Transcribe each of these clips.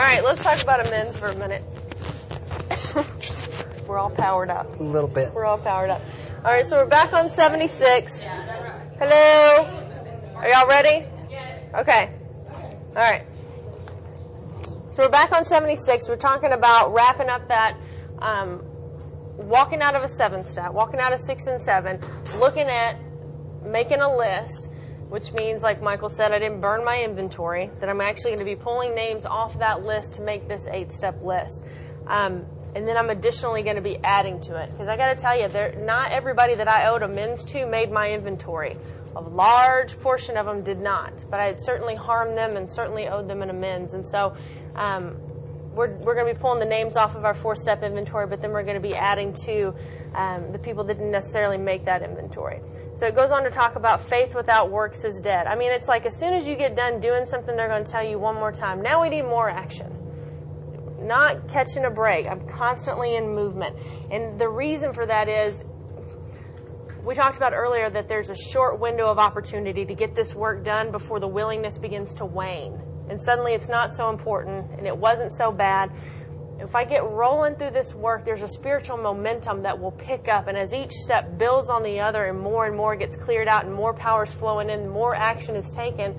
right, let's talk about amends for a minute. we're all powered up. A little bit. We're all powered up. All right, so we're back on 76. Hello. Are y'all ready? Yes. Okay. All right. So we're back on 76. We're talking about wrapping up that um, walking out of a seven step, walking out of six and seven, looking at making a list, which means, like Michael said, I didn't burn my inventory, that I'm actually going to be pulling names off that list to make this eight step list. Um, and then I'm additionally going to be adding to it. Because I got to tell you, there, not everybody that I owed amends to made my inventory. A large portion of them did not. But I had certainly harmed them and certainly owed them an amends. And so um, we're, we're going to be pulling the names off of our four step inventory, but then we're going to be adding to um, the people that didn't necessarily make that inventory. So it goes on to talk about faith without works is dead. I mean, it's like as soon as you get done doing something, they're going to tell you one more time. Now we need more action. Not catching a break. I'm constantly in movement. And the reason for that is we talked about earlier that there's a short window of opportunity to get this work done before the willingness begins to wane and suddenly it's not so important and it wasn't so bad. If I get rolling through this work, there's a spiritual momentum that will pick up. And as each step builds on the other and more and more gets cleared out and more power is flowing in, more action is taken,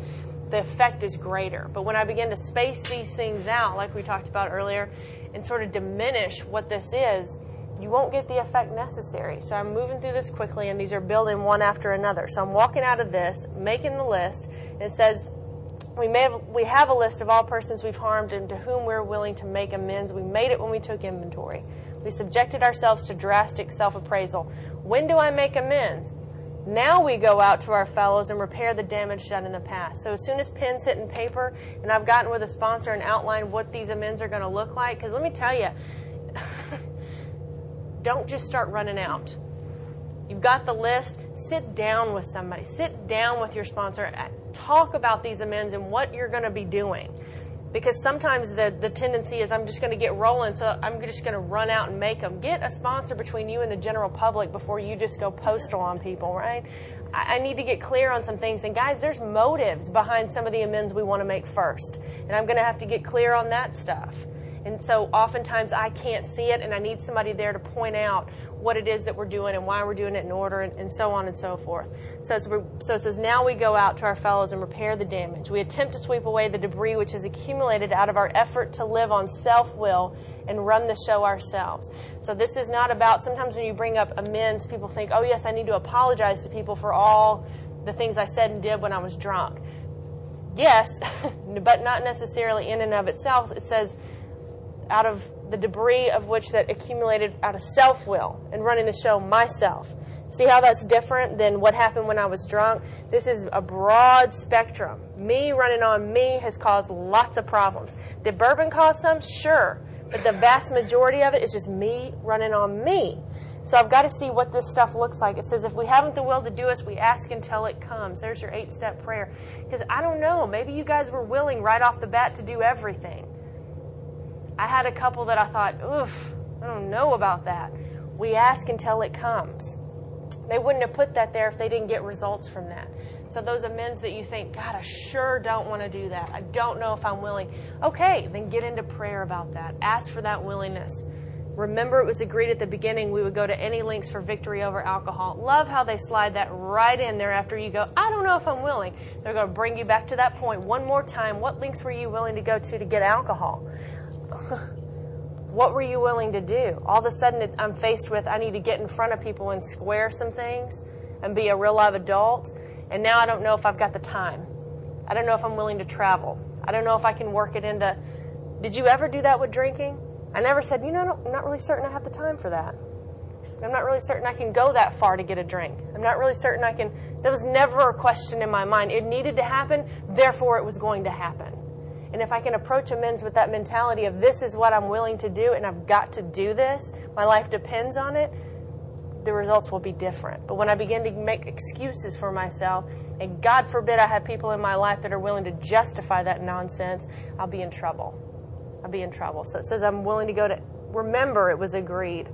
the effect is greater. But when I begin to space these things out, like we talked about earlier, and sort of diminish what this is, you won't get the effect necessary. So I'm moving through this quickly, and these are building one after another. So I'm walking out of this, making the list. And it says we, may have, we have a list of all persons we've harmed and to whom we're willing to make amends. We made it when we took inventory. We subjected ourselves to drastic self appraisal. When do I make amends? Now we go out to our fellows and repair the damage done in the past. So as soon as pen's hitting paper and I've gotten with a sponsor and outlined what these amends are going to look like, because let me tell you, don't just start running out. You've got the list. Sit down with somebody. Sit down with your sponsor. Uh, talk about these amends and what you're going to be doing. Because sometimes the, the tendency is I'm just going to get rolling, so I'm just going to run out and make them. Get a sponsor between you and the general public before you just go postal on people, right? I, I need to get clear on some things. And guys, there's motives behind some of the amends we want to make first. And I'm going to have to get clear on that stuff. And so oftentimes I can't see it and I need somebody there to point out what it is that we're doing and why we're doing it in order and, and so on and so forth. So, so it says, now we go out to our fellows and repair the damage. We attempt to sweep away the debris which has accumulated out of our effort to live on self will and run the show ourselves. So this is not about, sometimes when you bring up amends, people think, oh yes, I need to apologize to people for all the things I said and did when I was drunk. Yes, but not necessarily in and of itself. It says, out of the debris of which that accumulated out of self will and running the show myself. See how that's different than what happened when I was drunk? This is a broad spectrum. Me running on me has caused lots of problems. Did bourbon cause some? Sure. But the vast majority of it is just me running on me. So I've got to see what this stuff looks like. It says, if we haven't the will to do us, we ask until it comes. There's your eight step prayer. Because I don't know, maybe you guys were willing right off the bat to do everything. I had a couple that I thought, oof, I don't know about that. We ask until it comes. They wouldn't have put that there if they didn't get results from that. So those amends that you think, God, I sure don't want to do that. I don't know if I'm willing. Okay, then get into prayer about that. Ask for that willingness. Remember, it was agreed at the beginning we would go to any links for victory over alcohol. Love how they slide that right in there after you go, I don't know if I'm willing. They're going to bring you back to that point one more time. What links were you willing to go to to get alcohol? what were you willing to do? All of a sudden, I'm faced with I need to get in front of people and square some things and be a real live adult. And now I don't know if I've got the time. I don't know if I'm willing to travel. I don't know if I can work it into. Did you ever do that with drinking? I never said, you know, I'm not really certain I have the time for that. I'm not really certain I can go that far to get a drink. I'm not really certain I can. There was never a question in my mind. It needed to happen, therefore it was going to happen. And if I can approach amends with that mentality of this is what I'm willing to do and I've got to do this, my life depends on it, the results will be different. But when I begin to make excuses for myself, and God forbid I have people in my life that are willing to justify that nonsense, I'll be in trouble. I'll be in trouble. So it says I'm willing to go to, remember it was agreed.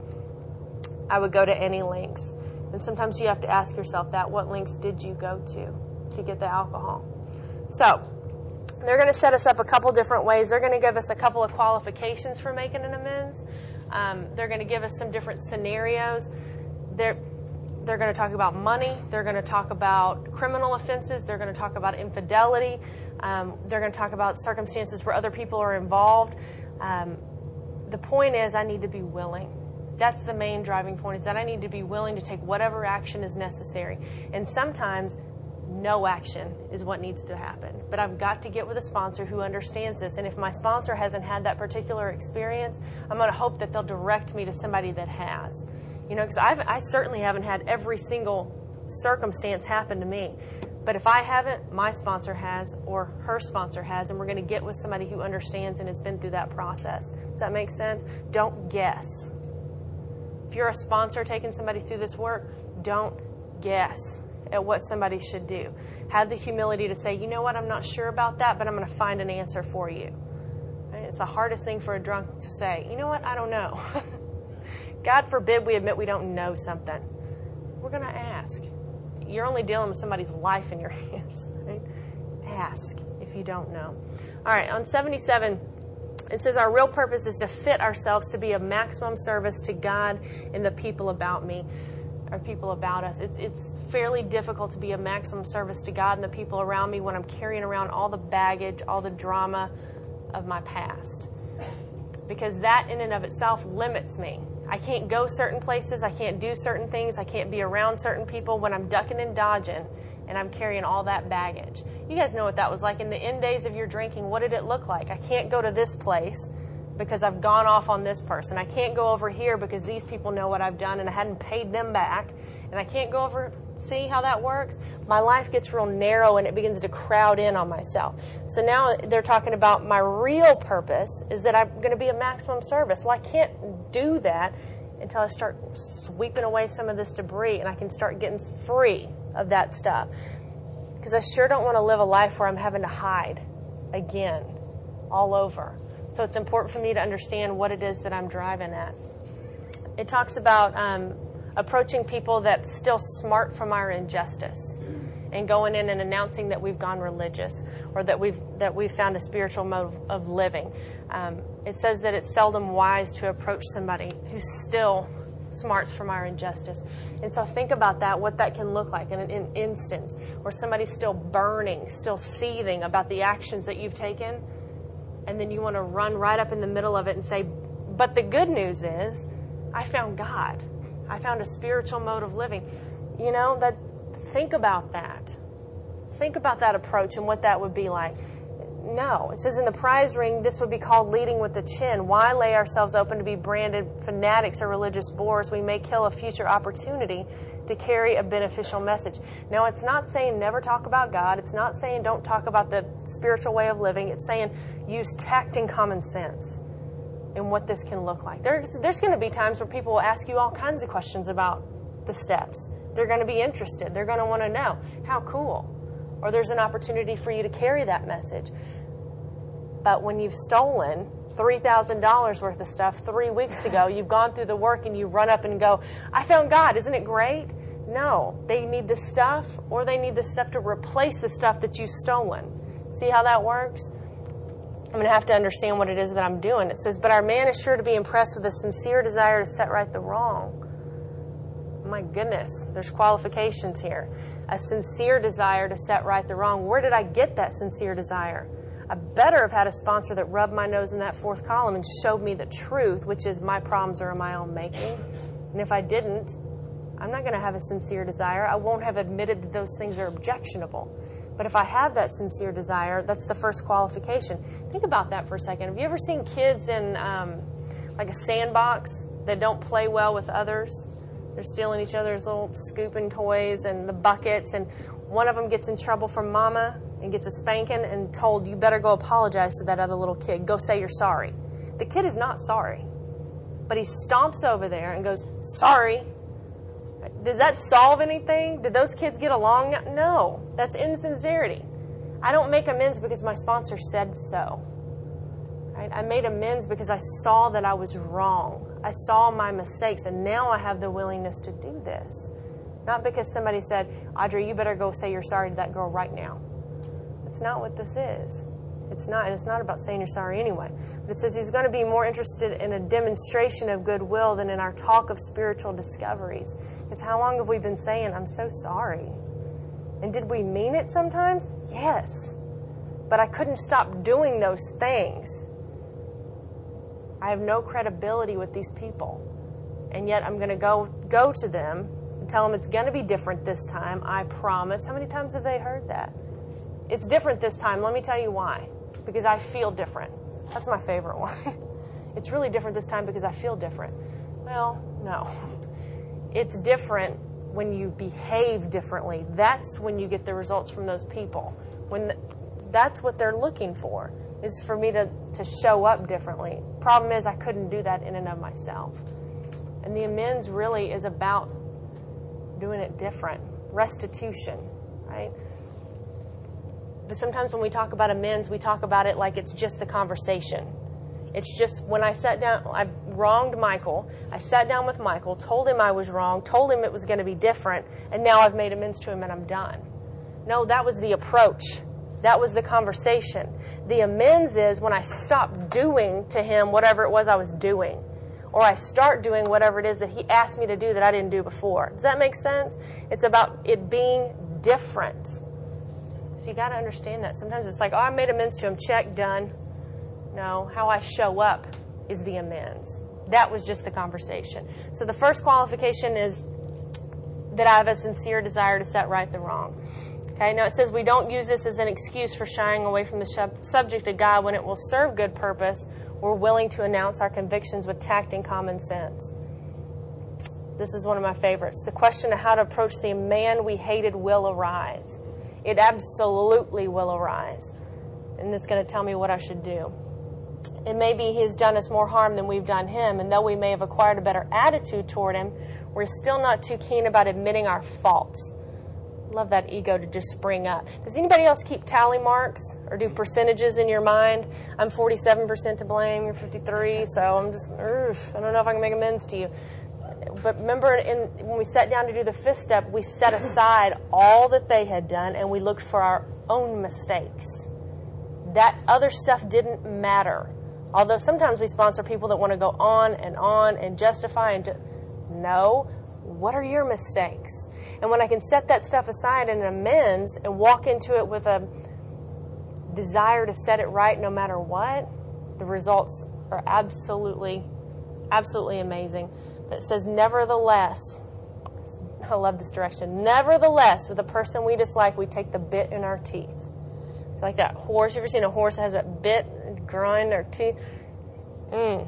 I would go to any lengths. And sometimes you have to ask yourself that what lengths did you go to to get the alcohol? So, they're going to set us up a couple different ways. They're going to give us a couple of qualifications for making an amends. Um, they're going to give us some different scenarios. They're they're going to talk about money. They're going to talk about criminal offenses. They're going to talk about infidelity. Um, they're going to talk about circumstances where other people are involved. Um, the point is, I need to be willing. That's the main driving point is that I need to be willing to take whatever action is necessary. And sometimes no action is what needs to happen. But I've got to get with a sponsor who understands this. And if my sponsor hasn't had that particular experience, I'm going to hope that they'll direct me to somebody that has. You know, because I certainly haven't had every single circumstance happen to me. But if I haven't, my sponsor has, or her sponsor has, and we're going to get with somebody who understands and has been through that process. Does that make sense? Don't guess. If you're a sponsor taking somebody through this work, don't guess at what somebody should do. Have the humility to say, you know what, I'm not sure about that, but I'm going to find an answer for you. Right? It's the hardest thing for a drunk to say, you know what, I don't know. God forbid we admit we don't know something. We're going to ask. You're only dealing with somebody's life in your hands. Right? Ask if you don't know. All right, on 77, it says, Our real purpose is to fit ourselves to be of maximum service to God and the people about me or people about us. It's, it's fairly difficult to be a maximum service to God and the people around me when I'm carrying around all the baggage, all the drama of my past. Because that in and of itself limits me. I can't go certain places, I can't do certain things, I can't be around certain people when I'm ducking and dodging and I'm carrying all that baggage. You guys know what that was like in the end days of your drinking. What did it look like? I can't go to this place because I've gone off on this person. I can't go over here because these people know what I've done and I hadn't paid them back. And I can't go over, see how that works? My life gets real narrow and it begins to crowd in on myself. So now they're talking about my real purpose is that I'm going to be a maximum service. Well, I can't do that until I start sweeping away some of this debris and I can start getting free of that stuff. Because I sure don't want to live a life where I'm having to hide again all over. So it's important for me to understand what it is that I'm driving at. It talks about um, approaching people that still smart from our injustice and going in and announcing that we've gone religious or that we've that we've found a spiritual mode of living. Um, it says that it's seldom wise to approach somebody who still smarts from our injustice. And so think about that, what that can look like in an in instance where somebody's still burning, still seething about the actions that you've taken and then you want to run right up in the middle of it and say, but the good news is, I found God. I found a spiritual mode of living. You know, that think about that. Think about that approach and what that would be like. No, it says in the prize ring, this would be called leading with the chin. Why lay ourselves open to be branded fanatics or religious bores? We may kill a future opportunity to carry a beneficial message. Now, it's not saying never talk about God. It's not saying don't talk about the spiritual way of living. It's saying use tact and common sense in what this can look like. There's, there's going to be times where people will ask you all kinds of questions about the steps. They're going to be interested. They're going to want to know how cool. Or there's an opportunity for you to carry that message. But when you've stolen $3,000 worth of stuff three weeks ago. You've gone through the work and you run up and go, I found God. Isn't it great? No. They need the stuff or they need the stuff to replace the stuff that you've stolen. See how that works? I'm going to have to understand what it is that I'm doing. It says, But our man is sure to be impressed with a sincere desire to set right the wrong. My goodness, there's qualifications here. A sincere desire to set right the wrong. Where did I get that sincere desire? I better have had a sponsor that rubbed my nose in that fourth column and showed me the truth, which is my problems are of my own making. And if I didn't, I'm not going to have a sincere desire. I won't have admitted that those things are objectionable. But if I have that sincere desire, that's the first qualification. Think about that for a second. Have you ever seen kids in um, like a sandbox that don't play well with others? They're stealing each other's little scooping toys and the buckets, and one of them gets in trouble from mama and gets a spanking and told, you better go apologize to that other little kid. Go say you're sorry. The kid is not sorry. But he stomps over there and goes, sorry. Does that solve anything? Did those kids get along? No. That's insincerity. I don't make amends because my sponsor said so. Right? I made amends because I saw that I was wrong. I saw my mistakes, and now I have the willingness to do this. Not because somebody said, Audrey, you better go say you're sorry to that girl right now. That's not what this is. It's not, and it's not about saying you're sorry anyway. But it says he's going to be more interested in a demonstration of goodwill than in our talk of spiritual discoveries. Because how long have we been saying, I'm so sorry? And did we mean it sometimes? Yes. But I couldn't stop doing those things. I have no credibility with these people. And yet I'm going to go go to them and tell them it's going to be different this time. I promise. How many times have they heard that? It's different this time. Let me tell you why. Because I feel different. That's my favorite one. it's really different this time because I feel different. Well, no. It's different when you behave differently. That's when you get the results from those people. When the, that's what they're looking for is for me to, to show up differently. Problem is I couldn't do that in and of myself. And the amends really is about doing it different. Restitution, right? But sometimes when we talk about amends, we talk about it like it's just the conversation. It's just when I sat down, I wronged Michael. I sat down with Michael, told him I was wrong, told him it was going to be different, and now I've made amends to him and I'm done. No, that was the approach. That was the conversation. The amends is when I stop doing to him whatever it was I was doing, or I start doing whatever it is that he asked me to do that I didn't do before. Does that make sense? It's about it being different. So you got to understand that. Sometimes it's like, oh, I made amends to him, check, done. No, how I show up is the amends. That was just the conversation. So the first qualification is that I have a sincere desire to set right the wrong. Okay, now it says we don't use this as an excuse for shying away from the subject of God when it will serve good purpose. We're willing to announce our convictions with tact and common sense. This is one of my favorites. The question of how to approach the man we hated will arise. It absolutely will arise. And it's going to tell me what I should do. It may be he has done us more harm than we've done him, and though we may have acquired a better attitude toward him, we're still not too keen about admitting our faults. Love that ego to just spring up. Does anybody else keep tally marks or do percentages in your mind? I'm 47% to blame, you're 53, so I'm just, I don't know if I can make amends to you. But remember, in, when we sat down to do the fifth step, we set aside all that they had done and we looked for our own mistakes. That other stuff didn't matter. Although sometimes we sponsor people that want to go on and on and justify and ju- no, what are your mistakes? And when I can set that stuff aside and amends and walk into it with a desire to set it right no matter what, the results are absolutely, absolutely amazing. But it says, nevertheless, I love this direction. Nevertheless, with a person we dislike, we take the bit in our teeth. It's like that horse. You ever seen a horse that has that bit grind their teeth? Mm.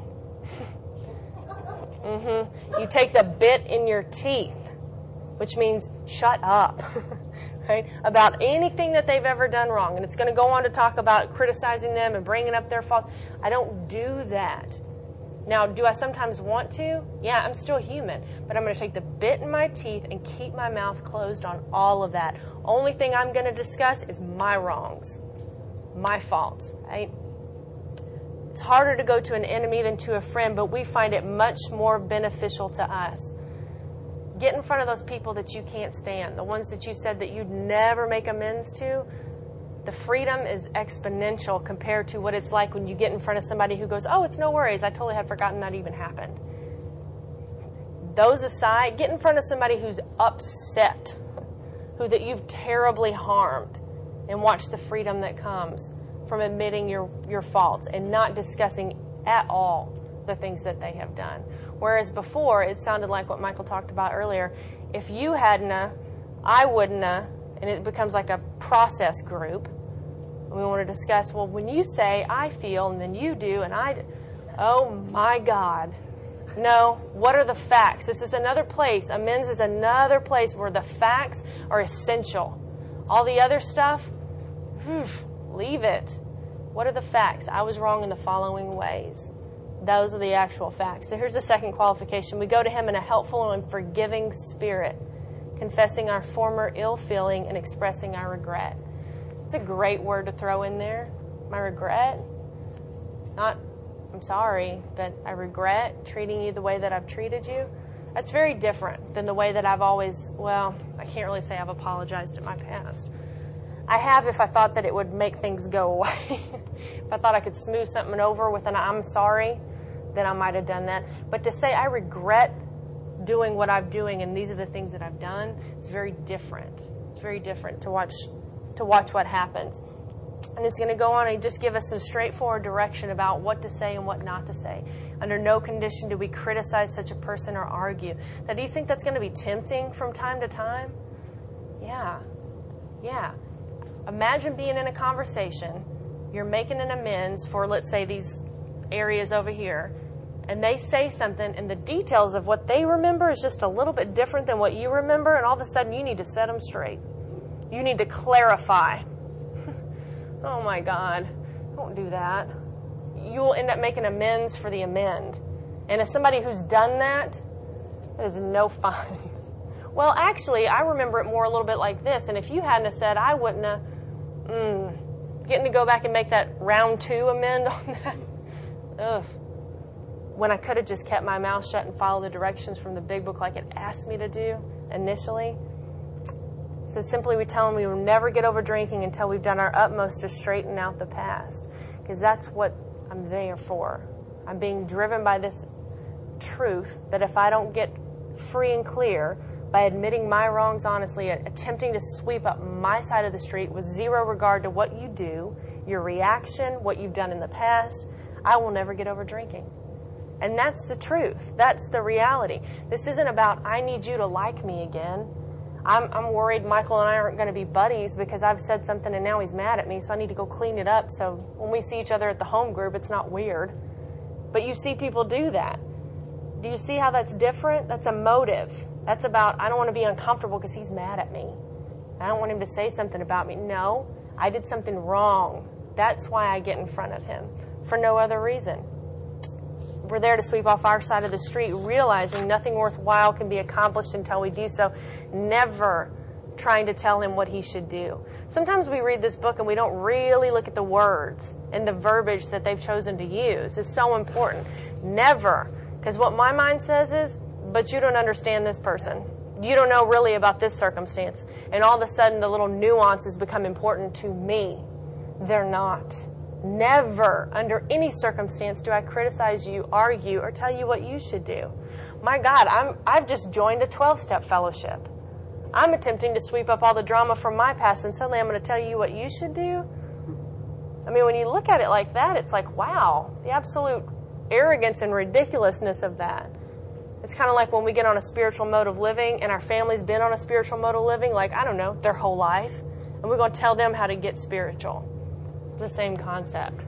mm-hmm. You take the bit in your teeth which means shut up, right? About anything that they've ever done wrong. And it's going to go on to talk about criticizing them and bringing up their faults. I don't do that. Now, do I sometimes want to? Yeah, I'm still human, but I'm going to take the bit in my teeth and keep my mouth closed on all of that. Only thing I'm going to discuss is my wrongs, my faults, right? It's harder to go to an enemy than to a friend, but we find it much more beneficial to us get in front of those people that you can't stand, the ones that you said that you'd never make amends to. The freedom is exponential compared to what it's like when you get in front of somebody who goes, Oh, it's no worries. I totally had forgotten that even happened. Those aside, get in front of somebody who's upset, who that you've terribly harmed, and watch the freedom that comes from admitting your, your faults and not discussing at all the things that they have done. Whereas before, it sounded like what Michael talked about earlier. If you hadn't, I wouldn't, and it becomes like a process group. We want to discuss, well, when you say I feel and then you do and I, oh my God. No, what are the facts? This is another place. Amends is another place where the facts are essential. All the other stuff, whew, leave it. What are the facts? I was wrong in the following ways. Those are the actual facts. So here's the second qualification. We go to Him in a helpful and forgiving spirit, confessing our former ill feeling and expressing our regret. It's a great word to throw in there. My regret. Not, I'm sorry, but I regret treating you the way that I've treated you. That's very different than the way that I've always, well, I can't really say I've apologized in my past. I have if I thought that it would make things go away. if I thought I could smooth something over with an I'm sorry, then I might have done that. But to say I regret doing what I'm doing and these are the things that I've done, it's very different. It's very different to watch to watch what happens. And it's going to go on and just give us some straightforward direction about what to say and what not to say. Under no condition do we criticize such a person or argue. Now, do you think that's going to be tempting from time to time? Yeah. Yeah. Imagine being in a conversation, you're making an amends for, let's say, these areas over here, and they say something, and the details of what they remember is just a little bit different than what you remember, and all of a sudden you need to set them straight. You need to clarify Oh my God, don't do that. You will end up making amends for the amend. And as somebody who's done that, it is no fun. Well, actually, I remember it more a little bit like this. And if you hadn't said, I wouldn't have, mm, getting to go back and make that round two amend on that. Ugh. When I could have just kept my mouth shut and followed the directions from the big book like it asked me to do initially. So simply we tell them we will never get over drinking until we've done our utmost to straighten out the past. Because that's what I'm there for. I'm being driven by this truth that if I don't get free and clear by admitting my wrongs honestly, attempting to sweep up my side of the street with zero regard to what you do, your reaction, what you've done in the past, I will never get over drinking. And that's the truth. That's the reality. This isn't about, I need you to like me again. I'm, I'm worried Michael and I aren't going to be buddies because I've said something and now he's mad at me, so I need to go clean it up so when we see each other at the home group, it's not weird. But you see people do that. Do you see how that's different? That's a motive. That's about, I don't want to be uncomfortable because he's mad at me. I don't want him to say something about me. No, I did something wrong. That's why I get in front of him for no other reason we're there to sweep off our side of the street, realizing nothing worthwhile can be accomplished until we do so, never trying to tell him what he should do. Sometimes we read this book and we don't really look at the words and the verbiage that they've chosen to use. It's so important. Never. Because what my mind says is, but you don't understand this person. You don't know really about this circumstance. And all of a sudden, the little nuances become important to me. They're not. Never, under any circumstance, do I criticize you, argue, or tell you what you should do. My God, I'm, I've just joined a 12 step fellowship. I'm attempting to sweep up all the drama from my past, and suddenly I'm going to tell you what you should do. I mean, when you look at it like that, it's like, wow, the absolute arrogance and ridiculousness of that. It's kind of like when we get on a spiritual mode of living and our family's been on a spiritual mode of living, like, I don't know, their whole life. And we're going to tell them how to get spiritual the same concept.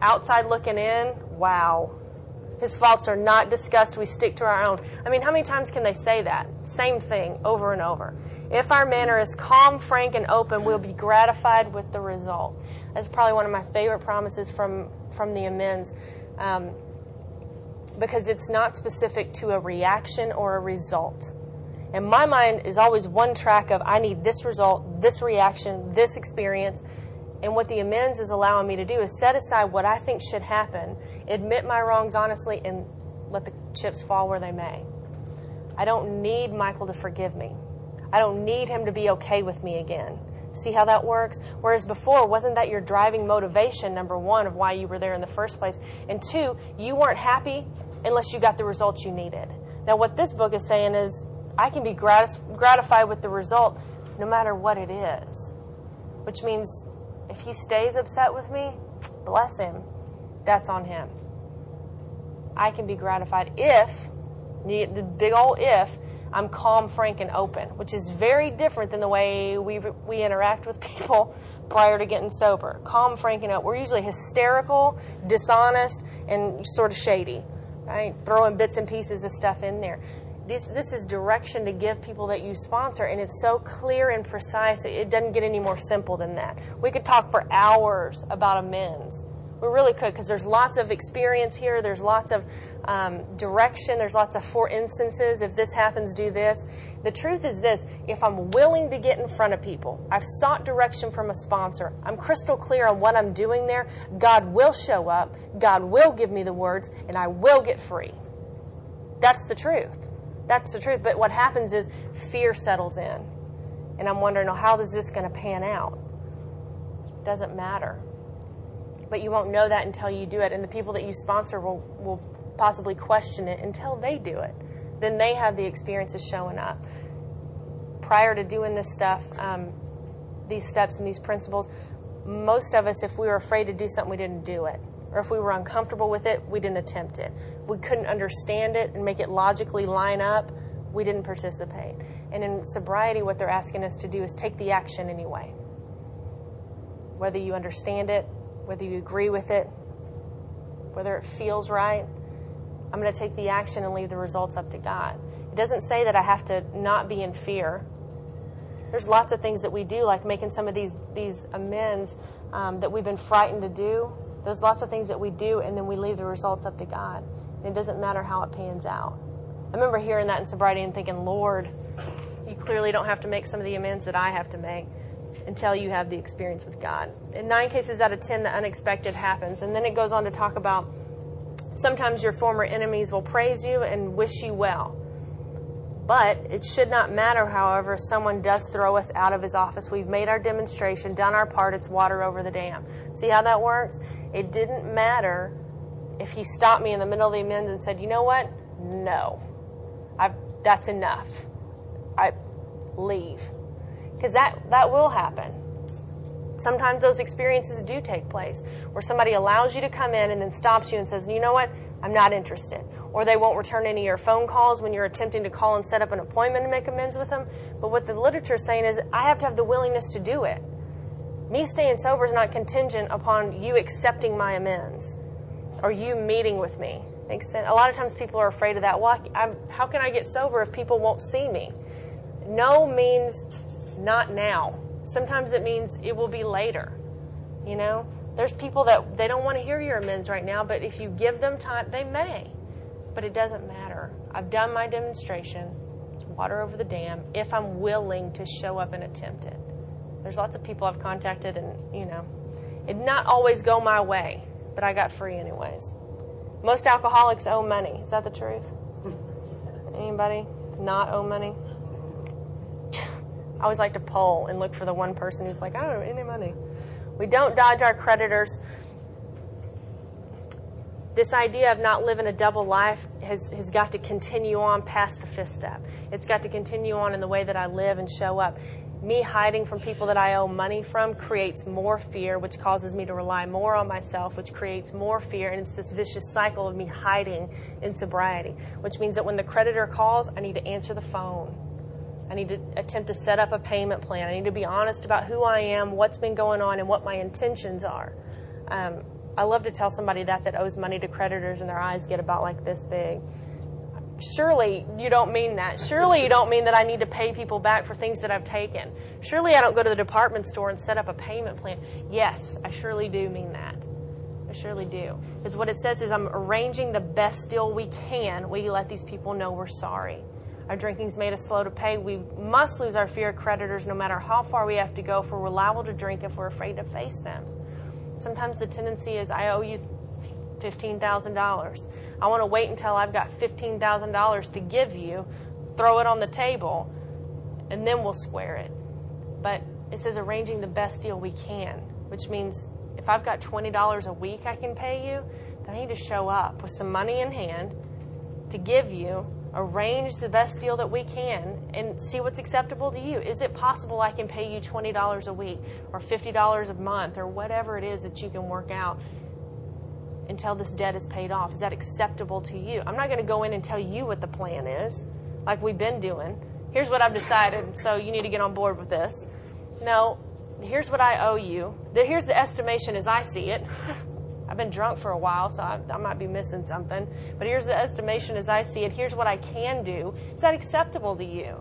Outside looking in, wow. His faults are not discussed. We stick to our own. I mean, how many times can they say that? Same thing over and over. If our manner is calm, frank, and open, we'll be gratified with the result. That's probably one of my favorite promises from, from the amends um, because it's not specific to a reaction or a result. And my mind is always one track of I need this result, this reaction, this experience. And what the amends is allowing me to do is set aside what I think should happen, admit my wrongs honestly, and let the chips fall where they may. I don't need Michael to forgive me. I don't need him to be okay with me again. See how that works? Whereas before, wasn't that your driving motivation, number one, of why you were there in the first place? And two, you weren't happy unless you got the results you needed. Now, what this book is saying is, I can be gratis- gratified with the result no matter what it is, which means if he stays upset with me, bless him. That's on him. I can be gratified if, the big old if, I'm calm, frank, and open, which is very different than the way we, we interact with people prior to getting sober. Calm, frank, and open. We're usually hysterical, dishonest, and sort of shady, right? Throwing bits and pieces of stuff in there this this is direction to give people that you sponsor and it's so clear and precise it doesn't get any more simple than that. We could talk for hours about amends. We really could because there's lots of experience here there's lots of um, direction there's lots of for instances. If this happens do this. The truth is this if i'm willing to get in front of people i've sought direction from a sponsor i'm crystal clear on what i'm doing there god will show up god will give me the words and i will get free. That's the truth that's the truth. But what happens is fear settles in. And I'm wondering, well, how is this going to pan out? Doesn't matter. But you won't know that until you do it. And the people that you sponsor will, will possibly question it until they do it. Then they have the experience of showing up. Prior to doing this stuff, um, these steps and these principles, most of us, if we were afraid to do something, we didn't do it. Or if we were uncomfortable with it, we didn't attempt it. We couldn't understand it and make it logically line up, we didn't participate. And in sobriety, what they're asking us to do is take the action anyway. Whether you understand it, whether you agree with it, whether it feels right, I'm going to take the action and leave the results up to God. It doesn't say that I have to not be in fear. There's lots of things that we do, like making some of these these amends um, that we've been frightened to do. There's lots of things that we do, and then we leave the results up to God. It doesn't matter how it pans out. I remember hearing that in sobriety and thinking, Lord, you clearly don't have to make some of the amends that I have to make until you have the experience with God. In nine cases out of ten, the unexpected happens. And then it goes on to talk about sometimes your former enemies will praise you and wish you well. But it should not matter, however, if someone does throw us out of his office. We've made our demonstration, done our part, it's water over the dam. See how that works? It didn't matter if he stopped me in the middle of the amends and said, you know what? No. I've, that's enough. I leave. Because that, that will happen. Sometimes those experiences do take place where somebody allows you to come in and then stops you and says, you know what? I'm not interested. Or they won't return any of your phone calls when you're attempting to call and set up an appointment to make amends with them. But what the literature is saying is, I have to have the willingness to do it. Me staying sober is not contingent upon you accepting my amends or you meeting with me. Makes sense. A lot of times people are afraid of that. Well, I'm, how can I get sober if people won't see me? No means not now. Sometimes it means it will be later. You know, there's people that they don't want to hear your amends right now, but if you give them time, they may. But it doesn't matter. I've done my demonstration. It's water over the dam if I'm willing to show up and attempt it. There's lots of people I've contacted, and you know, it not always go my way, but I got free anyways. Most alcoholics owe money. Is that the truth? Anybody not owe money? I always like to poll and look for the one person who's like, I don't owe any money. We don't dodge our creditors. This idea of not living a double life has, has got to continue on past the fifth step. It's got to continue on in the way that I live and show up me hiding from people that I owe money from creates more fear, which causes me to rely more on myself, which creates more fear. And it's this vicious cycle of me hiding in sobriety, which means that when the creditor calls, I need to answer the phone. I need to attempt to set up a payment plan. I need to be honest about who I am, what's been going on, and what my intentions are. Um, I love to tell somebody that that owes money to creditors and their eyes get about like this big surely you don't mean that. Surely you don't mean that I need to pay people back for things that I've taken. Surely I don't go to the department store and set up a payment plan. Yes, I surely do mean that. I surely do. Because what it says is I'm arranging the best deal we can. We let these people know we're sorry. Our drinking's made us slow to pay. We must lose our fear of creditors no matter how far we have to go for we're liable to drink if we're afraid to face them. Sometimes the tendency is I owe you $15,000. I want to wait until I've got $15,000 to give you, throw it on the table, and then we'll square it. But it says arranging the best deal we can, which means if I've got $20 a week I can pay you, then I need to show up with some money in hand to give you, arrange the best deal that we can, and see what's acceptable to you. Is it possible I can pay you $20 a week or $50 a month or whatever it is that you can work out until this debt is paid off. Is that acceptable to you? I'm not going to go in and tell you what the plan is, like we've been doing. Here's what I've decided, so you need to get on board with this. No, here's what I owe you. Here's the estimation as I see it. I've been drunk for a while, so I, I, might be missing something. But here's the estimation as I see it. Here's what I can do. Is that acceptable to you?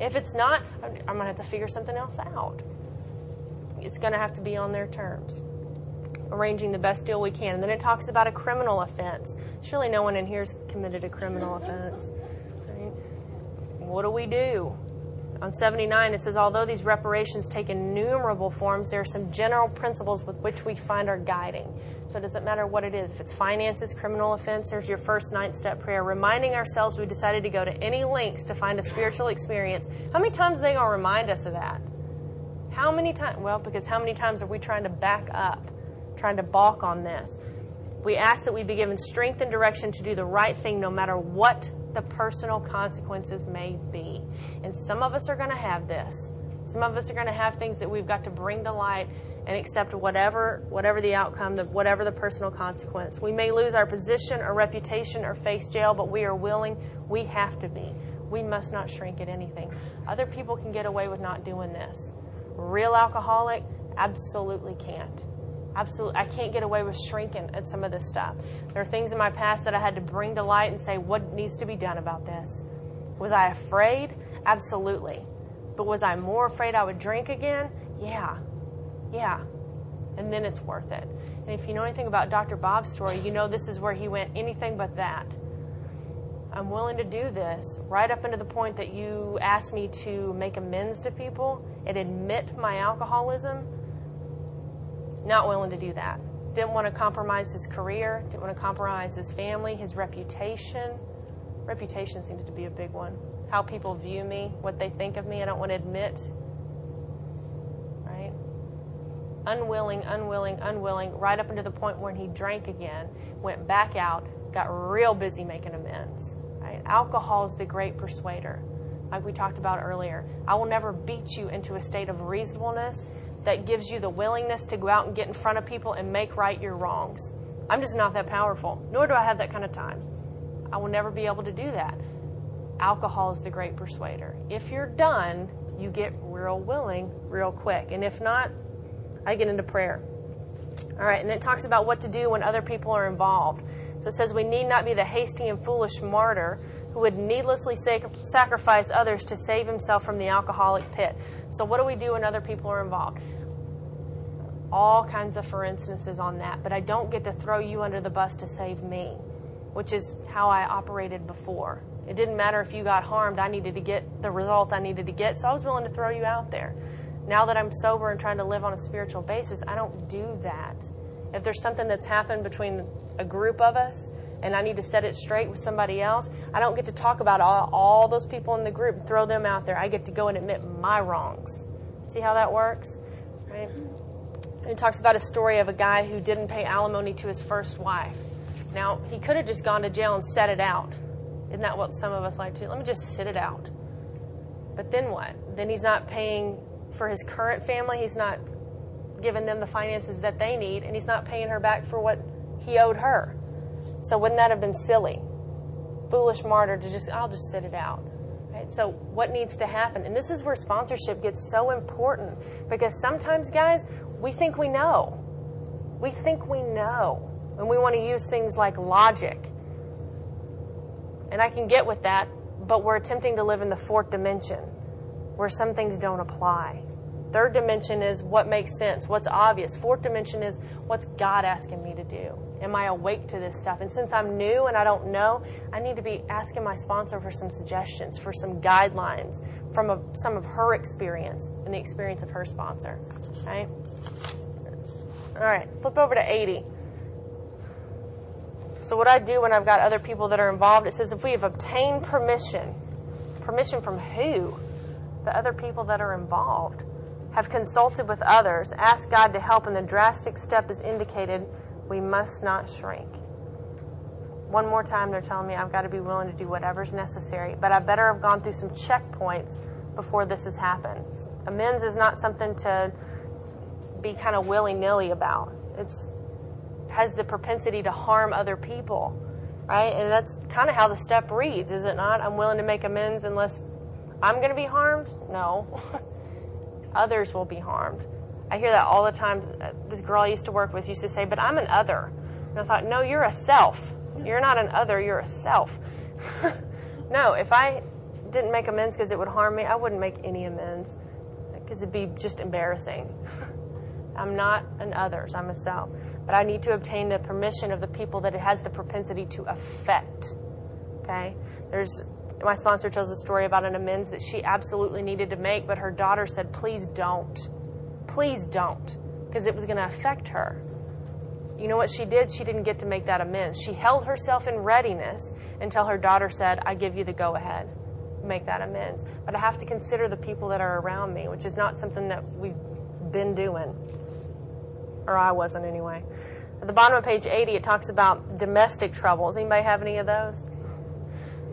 If it's not, I'm going to have to figure something else out. It's going to have to be on their terms arranging the best deal we can. And then it talks about a criminal offense. Surely no one in here has committed a criminal offense. Right? What do we do? on 79, it says, although these reparations take innumerable forms, there are some general principles with which we find our guiding. So it doesn't matter what it is. If it's finances, criminal offense, there's your first ninth step prayer. Reminding ourselves we decided to go to any lengths to find a spiritual experience. How many times are they going to remind us of that? How many times? Well, because how many times are we trying to back up, trying to balk on this? We ask that we be given strength and direction to do the right thing no matter what the personal consequences may be. And some of us are going to have this. Some of us are going to have things that we've got to bring to light and accept whatever whatever the outcome, the, whatever the personal consequence. We may lose our position or reputation or face jail, but we are willing. We have to be. We must not shrink at anything. Other people can get away with not doing this. Real alcoholic absolutely can't. Absolutely, I can't get away with shrinking at some of this stuff. There are things in my past that I had to bring to light and say, what needs to be done about this? Was I afraid? Absolutely. But was I more afraid I would drink again? Yeah. Yeah. And then it's worth it. And if you know anything about Dr. Bob's story, you know this is where he went anything but that. I'm willing to do this right up into the point that you asked me to make amends to people and admit my alcoholism. Not willing to do that. Didn't want to compromise his career, didn't want to compromise his family, his reputation. Reputation seems to be a big one. How people view me, what they think of me, I don't want to admit. Right? Unwilling, unwilling, unwilling, right up until the point when he drank again, went back out, got real busy making amends. Right? Alcohol is the great persuader, like we talked about earlier. I will never beat you into a state of reasonableness that gives you the willingness to go out and get in front of people and make right your wrongs. I'm just not that powerful, nor do I have that kind of time. I will never be able to do that. Alcohol is the great persuader. If you're done, you get real willing real quick. And if not, I get into prayer. All right, and then it talks about what to do when other people are involved. So it says we need not be the hasty and foolish martyr who would needlessly sac- sacrifice others to save himself from the alcoholic pit. So what do we do when other people are involved? All kinds of for instances on that, but I don't get to throw you under the bus to save me, which is how I operated before. It didn't matter if you got harmed, I needed to get the result I needed to get, so I was willing to throw you out there. Now that I'm sober and trying to live on a spiritual basis, I don't do that. If there's something that's happened between a group of us and I need to set it straight with somebody else, I don't get to talk about all, all those people in the group and throw them out there. I get to go and admit my wrongs. See how that works? Right? It talks about a story of a guy who didn't pay alimony to his first wife. Now, he could have just gone to jail and set it out. Isn't that what some of us like to do? Let me just sit it out. But then what? Then he's not paying for his current family. He's not giving them the finances that they need, and he's not paying her back for what he owed her. So wouldn't that have been silly? Foolish martyr to just, I'll just sit it out. Right? So what needs to happen? And this is where sponsorship gets so important because sometimes, guys, we think we know. We think we know. And we want to use things like logic. And I can get with that, but we're attempting to live in the fourth dimension where some things don't apply. Third dimension is what makes sense, what's obvious. Fourth dimension is what's God asking me to do. Am I awake to this stuff? And since I'm new and I don't know, I need to be asking my sponsor for some suggestions, for some guidelines from a, some of her experience and the experience of her sponsor. Right? All right, flip over to 80. So, what I do when I've got other people that are involved, it says if we have obtained permission, permission from who? The other people that are involved have consulted with others, asked God to help, and the drastic step is indicated, we must not shrink. One more time, they're telling me I've got to be willing to do whatever's necessary, but I better have gone through some checkpoints before this has happened. Amends is not something to be kind of willy nilly about. It's has the propensity to harm other people, right? And that's kind of how the step reads, is it not? I'm willing to make amends unless I'm going to be harmed? No. others will be harmed. I hear that all the time. This girl I used to work with used to say, but I'm an other. And I thought, no, you're a self. You're not an other, you're a self. no, if I didn't make amends because it would harm me, I wouldn't make any amends because it'd be just embarrassing. I'm not an others, I'm a self. But I need to obtain the permission of the people that it has the propensity to affect. Okay? There's my sponsor tells a story about an amends that she absolutely needed to make, but her daughter said, "Please don't, please don't," because it was going to affect her. You know what she did? She didn't get to make that amends. She held herself in readiness until her daughter said, "I give you the go ahead." Make that amends. But I have to consider the people that are around me, which is not something that we've been doing. Or I wasn't anyway. At the bottom of page 80, it talks about domestic troubles. Anybody have any of those?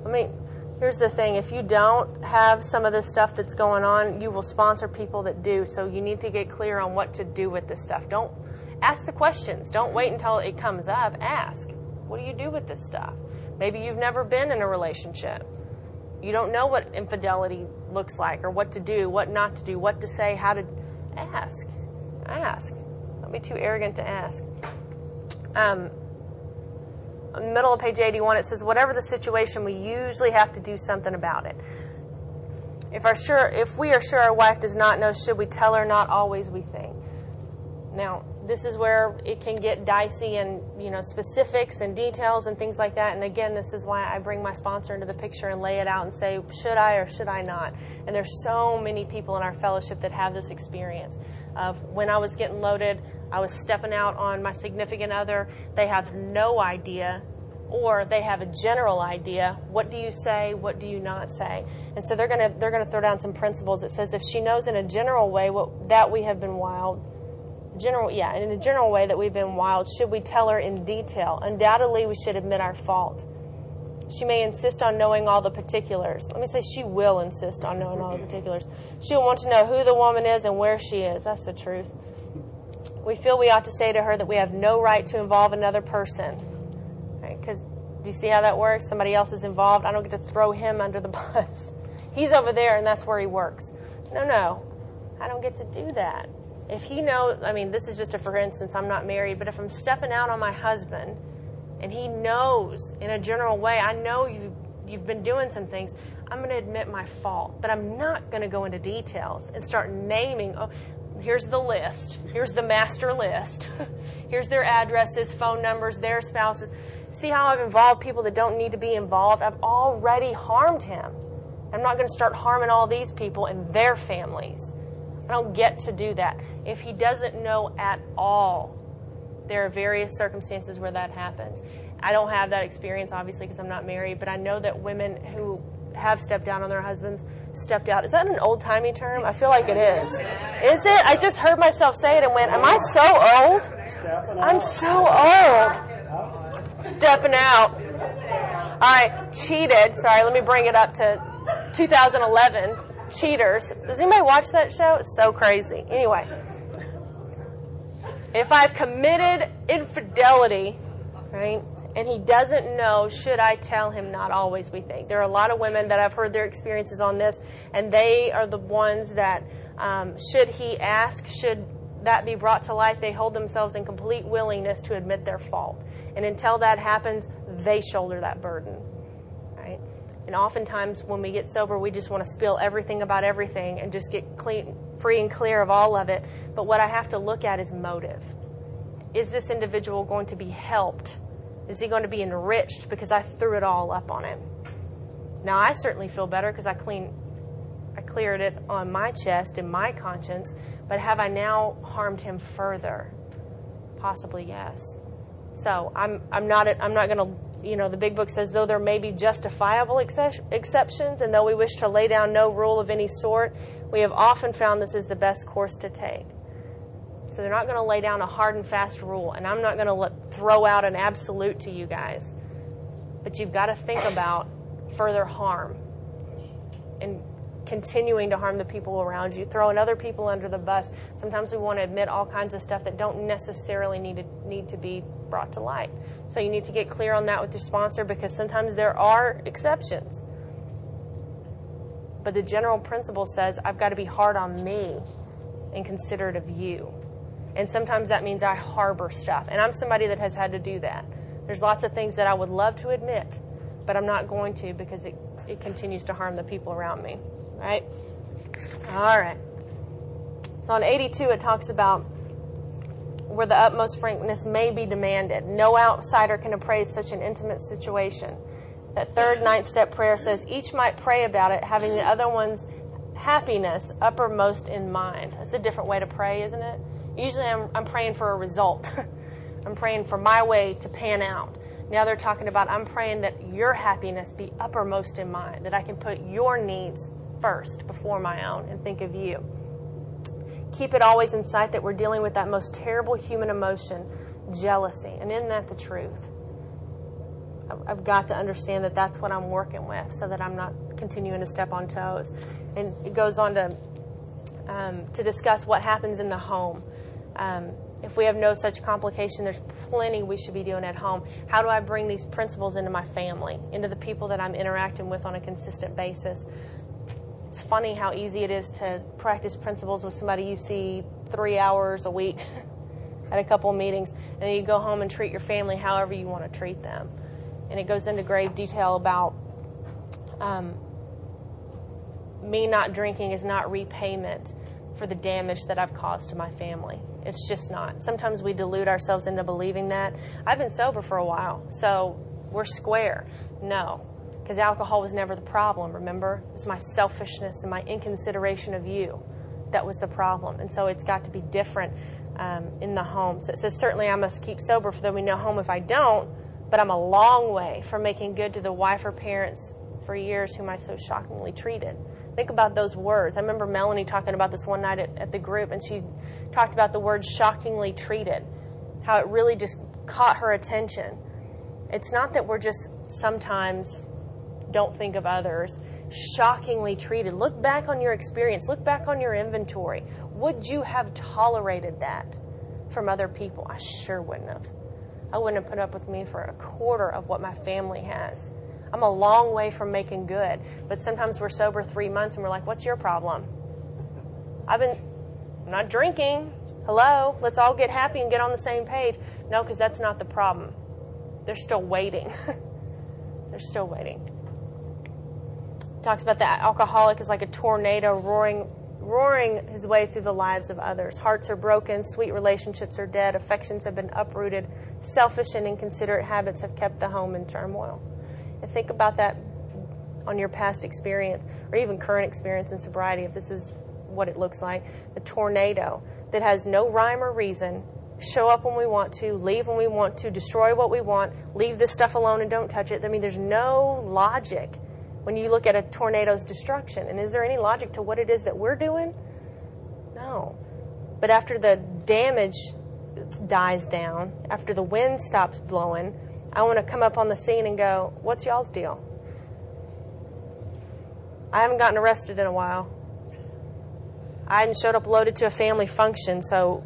I mean, here's the thing if you don't have some of this stuff that's going on, you will sponsor people that do. So you need to get clear on what to do with this stuff. Don't ask the questions. Don't wait until it comes up. Ask, what do you do with this stuff? Maybe you've never been in a relationship. You don't know what infidelity looks like or what to do, what not to do, what to say, how to ask. Ask. Don't be too arrogant to ask. Um, middle of page 81, it says, whatever the situation, we usually have to do something about it. If, our sure, if we are sure our wife does not know, should we tell her? Not always, we think. Now, this is where it can get dicey and you know specifics and details and things like that. And again, this is why I bring my sponsor into the picture and lay it out and say, should I or should I not? And there's so many people in our fellowship that have this experience of when I was getting loaded, I was stepping out on my significant other. They have no idea or they have a general idea. What do you say? What do you not say? And so they're going to they're to throw down some principles it says if she knows in a general way what that we have been wild general yeah in a general way that we've been wild should we tell her in detail? Undoubtedly we should admit our fault. She may insist on knowing all the particulars. Let me say she will insist on knowing all the particulars. She'll want to know who the woman is and where she is. That's the truth we feel we ought to say to her that we have no right to involve another person. Because right? do you see how that works? Somebody else is involved. I don't get to throw him under the bus. He's over there and that's where he works. No, no. I don't get to do that. If he knows, I mean, this is just a for instance, I'm not married, but if I'm stepping out on my husband and he knows in a general way, I know you, you've been doing some things, I'm going to admit my fault, but I'm not going to go into details and start naming, oh, here's the list. Here's the master list. here's their addresses, phone numbers, their spouses. See how I've involved people that don't need to be involved? I've already harmed him. I'm not going to start harming all these people and their families. I don't get to do that. If he doesn't know at all, there are various circumstances where that happens. I don't have that experience, obviously, because I'm not married, but I know that women who have stepped down on their husbands stepped out. Is that an old timey term? I feel like it is. Is it? I just heard myself say it and went, Am I so old? I'm so old. Stepping out. All right, cheated. Sorry, let me bring it up to 2011. Cheaters. Does anybody watch that show? It's so crazy. Anyway, if I've committed infidelity, right? And he doesn't know, should I tell him? Not always, we think. There are a lot of women that I've heard their experiences on this, and they are the ones that, um, should he ask, should that be brought to light, they hold themselves in complete willingness to admit their fault. And until that happens, they shoulder that burden. Right? And oftentimes, when we get sober, we just want to spill everything about everything and just get clean, free and clear of all of it. But what I have to look at is motive. Is this individual going to be helped is he going to be enriched because I threw it all up on him? Now I certainly feel better because I clean, I cleared it on my chest and my conscience. But have I now harmed him further? Possibly yes. So I'm I'm not I'm not going to you know the big book says though there may be justifiable exceptions and though we wish to lay down no rule of any sort, we have often found this is the best course to take. So they're not going to lay down a hard and fast rule, and I'm not going to throw out an absolute to you guys. But you've got to think about further harm and continuing to harm the people around you, throwing other people under the bus. Sometimes we want to admit all kinds of stuff that don't necessarily need to need to be brought to light. So you need to get clear on that with your sponsor because sometimes there are exceptions. But the general principle says I've got to be hard on me and considerate of you. And sometimes that means I harbor stuff. And I'm somebody that has had to do that. There's lots of things that I would love to admit, but I'm not going to because it, it continues to harm the people around me. Right? All right. So on 82, it talks about where the utmost frankness may be demanded. No outsider can appraise such an intimate situation. That third ninth step prayer says each might pray about it, having the other one's happiness uppermost in mind. That's a different way to pray, isn't it? Usually I'm, I'm praying for a result. I'm praying for my way to pan out. Now they're talking about I'm praying that your happiness be uppermost in mind, that I can put your needs first before my own and think of you. Keep it always in sight that we're dealing with that most terrible human emotion, jealousy. And isn't that the truth? I've got to understand that that's what I'm working with so that I'm not continuing to step on toes. And it goes on to, um, to discuss what happens in the home. Um, if we have no such complication, there's plenty we should be doing at home. How do I bring these principles into my family, into the people that I'm interacting with on a consistent basis? It's funny how easy it is to practice principles with somebody you see three hours a week at a couple meetings, and then you go home and treat your family however you want to treat them and it goes into grave detail about um, me not drinking is not repayment for the damage that I've caused to my family. It's just not. Sometimes we delude ourselves into believing that. I've been sober for a while, so we're square. No, because alcohol was never the problem, remember? It was my selfishness and my inconsideration of you that was the problem. And so it's got to be different um, in the home. So it says, certainly I must keep sober for them we know home. If I don't, but I'm a long way from making good to the wife or parents for years whom I so shockingly treated. Think about those words. I remember Melanie talking about this one night at, at the group, and she talked about the word shockingly treated, how it really just caught her attention. It's not that we're just sometimes don't think of others, shockingly treated. Look back on your experience, look back on your inventory. Would you have tolerated that from other people? I sure wouldn't have. I wouldn't have put up with me for a quarter of what my family has. I'm a long way from making good. But sometimes we're sober three months and we're like, what's your problem? I've been, I'm not drinking. Hello? Let's all get happy and get on the same page. No, because that's not the problem. They're still waiting. They're still waiting. Talks about the alcoholic is like a tornado roaring roaring his way through the lives of others. Hearts are broken, sweet relationships are dead, affections have been uprooted, selfish and inconsiderate habits have kept the home in turmoil. Think about that on your past experience or even current experience in sobriety, if this is what it looks like. The tornado that has no rhyme or reason, show up when we want to, leave when we want to, destroy what we want, leave this stuff alone and don't touch it. I mean, there's no logic when you look at a tornado's destruction. And is there any logic to what it is that we're doing? No. But after the damage dies down, after the wind stops blowing, I want to come up on the scene and go, What's y'all's deal? I haven't gotten arrested in a while. I hadn't showed up loaded to a family function, so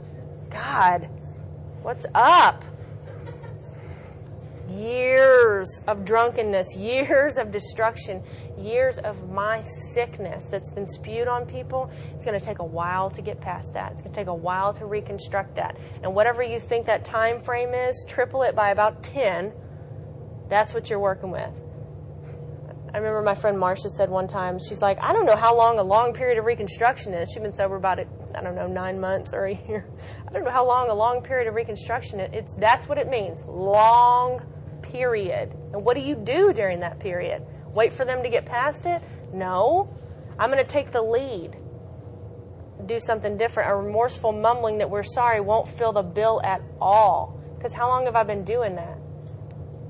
God, what's up? years of drunkenness, years of destruction, years of my sickness that's been spewed on people, it's going to take a while to get past that. It's going to take a while to reconstruct that. And whatever you think that time frame is, triple it by about 10. That's what you're working with. I remember my friend Marcia said one time, she's like, I don't know how long a long period of reconstruction is. She's been sober about it, I don't know, nine months or a year. I don't know how long a long period of reconstruction is. It's, that's what it means. Long period. And what do you do during that period? Wait for them to get past it? No. I'm going to take the lead. Do something different. A remorseful mumbling that we're sorry won't fill the bill at all. Because how long have I been doing that?